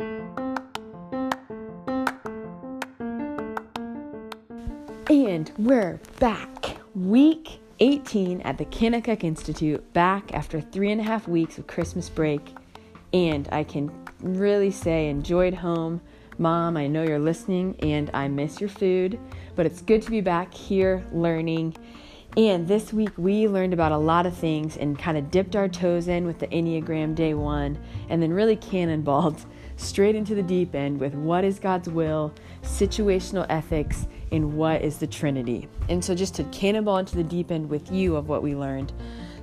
And we're back. Week 18 at the Kanakuk Institute, back after three and a half weeks of Christmas break. And I can really say, enjoyed home. Mom, I know you're listening and I miss your food, but it's good to be back here learning. And this week we learned about a lot of things and kind of dipped our toes in with the Enneagram day one, and then really cannonballed straight into the deep end with what is God's will, situational ethics, and what is the Trinity. And so, just to cannonball into the deep end with you of what we learned,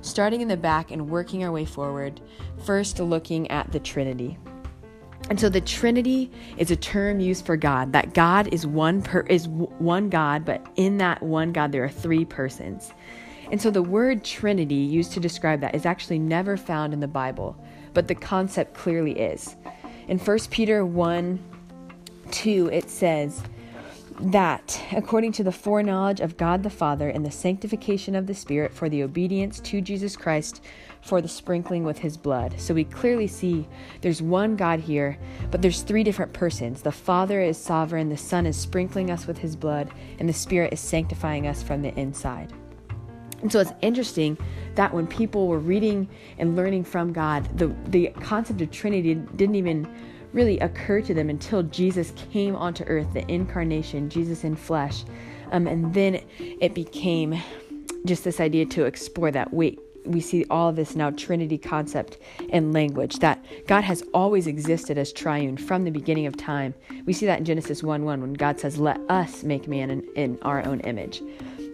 starting in the back and working our way forward, first looking at the Trinity. And so the Trinity is a term used for God. That God is one per is one God, but in that one God there are three persons. And so the word Trinity used to describe that is actually never found in the Bible, but the concept clearly is. In 1 Peter 1 2, it says, that, according to the foreknowledge of God the Father and the sanctification of the Spirit, for the obedience to Jesus Christ, for the sprinkling with his blood. So we clearly see there's one God here, but there's three different persons. The Father is sovereign, the Son is sprinkling us with his blood, and the Spirit is sanctifying us from the inside. And so it's interesting that when people were reading and learning from God, the, the concept of Trinity didn't even really occur to them until Jesus came onto earth, the incarnation, Jesus in flesh. Um, and then it became just this idea to explore that wait, we see all of this now Trinity concept and language that God has always existed as triune from the beginning of time. We see that in Genesis 1 1 when God says, Let us make man in, in our own image.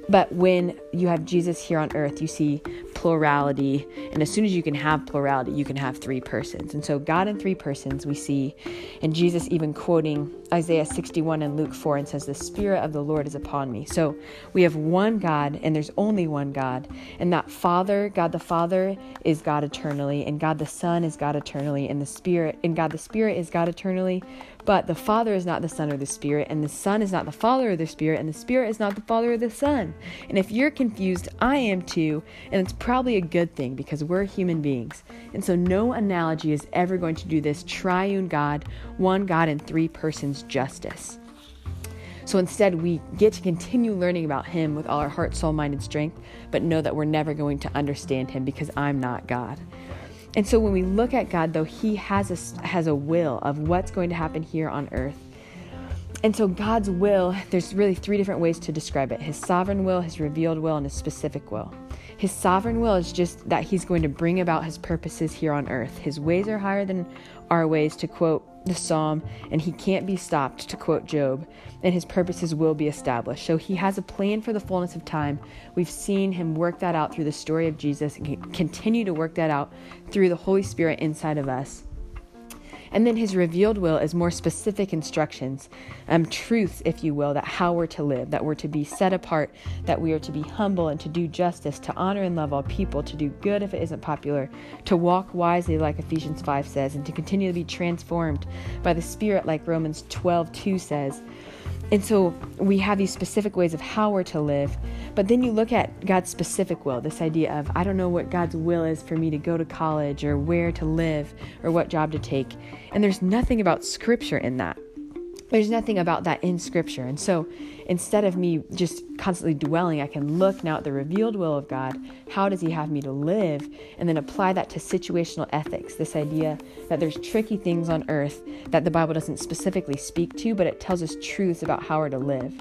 But when you have Jesus here on earth, you see plurality. And as soon as you can have plurality, you can have three persons. And so, God in three persons, we see, and Jesus even quoting Isaiah 61 and Luke 4 and says, The Spirit of the Lord is upon me. So, we have one God, and there's only one God. And that Father, God the Father, is God eternally, and God the Son is God eternally, and the Spirit, and God the Spirit is God eternally. But the Father is not the Son or the Spirit, and the Son is not the Father or the Spirit, and the Spirit is not the Father or the Son. And if you're confused, I am too, and it's probably a good thing because we're human beings. And so no analogy is ever going to do this triune God, one God in three persons justice. So instead, we get to continue learning about Him with all our heart, soul, mind, and strength, but know that we're never going to understand Him because I'm not God. And so when we look at God, though, He has a, has a will of what's going to happen here on earth. And so God's will, there's really three different ways to describe it His sovereign will, His revealed will, and His specific will. His sovereign will is just that He's going to bring about His purposes here on earth. His ways are higher than our ways, to quote the psalm, and He can't be stopped, to quote Job, and His purposes will be established. So He has a plan for the fullness of time. We've seen Him work that out through the story of Jesus and continue to work that out through the Holy Spirit inside of us. And then his revealed will is more specific instructions, um, truths, if you will, that how we're to live, that we're to be set apart, that we are to be humble and to do justice, to honor and love all people, to do good if it isn't popular, to walk wisely, like Ephesians 5 says, and to continue to be transformed by the Spirit, like Romans 12 2 says. And so we have these specific ways of how we're to live. But then you look at God's specific will, this idea of, I don't know what God's will is for me to go to college or where to live or what job to take. And there's nothing about scripture in that. There's nothing about that in scripture. And so instead of me just constantly dwelling, I can look now at the revealed will of God. How does He have me to live? And then apply that to situational ethics this idea that there's tricky things on earth that the Bible doesn't specifically speak to, but it tells us truths about how we're to live.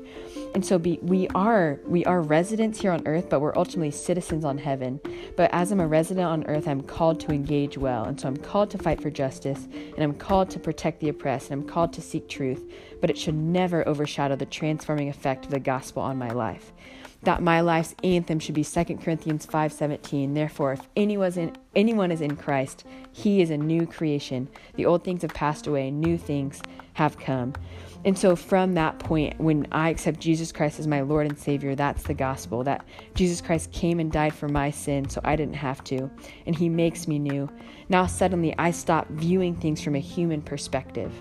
And so be, we are we are residents here on earth, but we're ultimately citizens on heaven. But as I'm a resident on earth, I'm called to engage well. And so I'm called to fight for justice, and I'm called to protect the oppressed, and I'm called to seek truth. But it should never overshadow the transforming effect of the gospel on my life. That my life's anthem should be 2 Corinthians 5:17. Therefore, if anyone in, anyone is in Christ, he is a new creation. The old things have passed away, new things have come. And so, from that point, when I accept Jesus Christ as my Lord and Savior, that's the gospel that Jesus Christ came and died for my sin so I didn't have to, and He makes me new. Now, suddenly, I stop viewing things from a human perspective.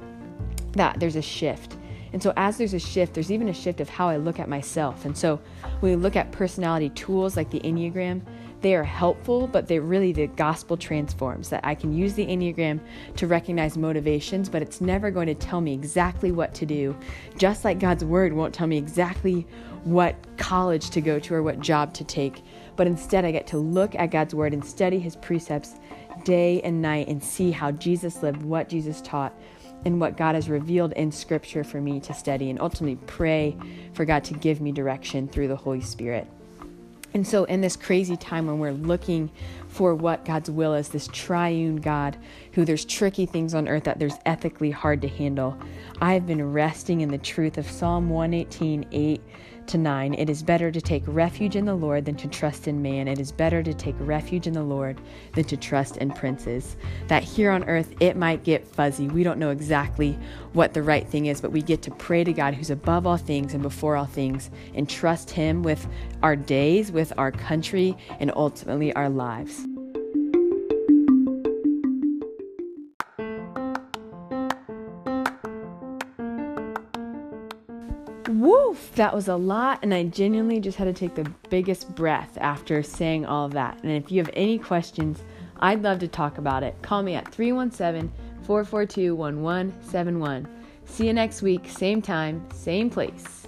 That there's a shift. And so, as there's a shift, there's even a shift of how I look at myself. And so, when we look at personality tools like the Enneagram, they are helpful, but they're really the gospel transforms that I can use the Enneagram to recognize motivations, but it's never going to tell me exactly what to do. Just like God's word won't tell me exactly what college to go to or what job to take, but instead I get to look at God's word and study his precepts day and night and see how Jesus lived, what Jesus taught, and what God has revealed in Scripture for me to study, and ultimately pray for God to give me direction through the Holy Spirit. And so, in this crazy time when we're looking for what God's will is, this triune God who there's tricky things on earth that there's ethically hard to handle, I've been resting in the truth of Psalm 118 8 to 9. It is better to take refuge in the Lord than to trust in man. It is better to take refuge in the Lord than to trust in princes. That here on earth, it might get fuzzy. We don't know exactly what the right thing is, but we get to pray to God who's above all things and before all things and trust Him with our days, with our country, and ultimately our lives. Woof! That was a lot, and I genuinely just had to take the biggest breath after saying all of that. And if you have any questions, I'd love to talk about it. Call me at 317 442 1171. See you next week, same time, same place.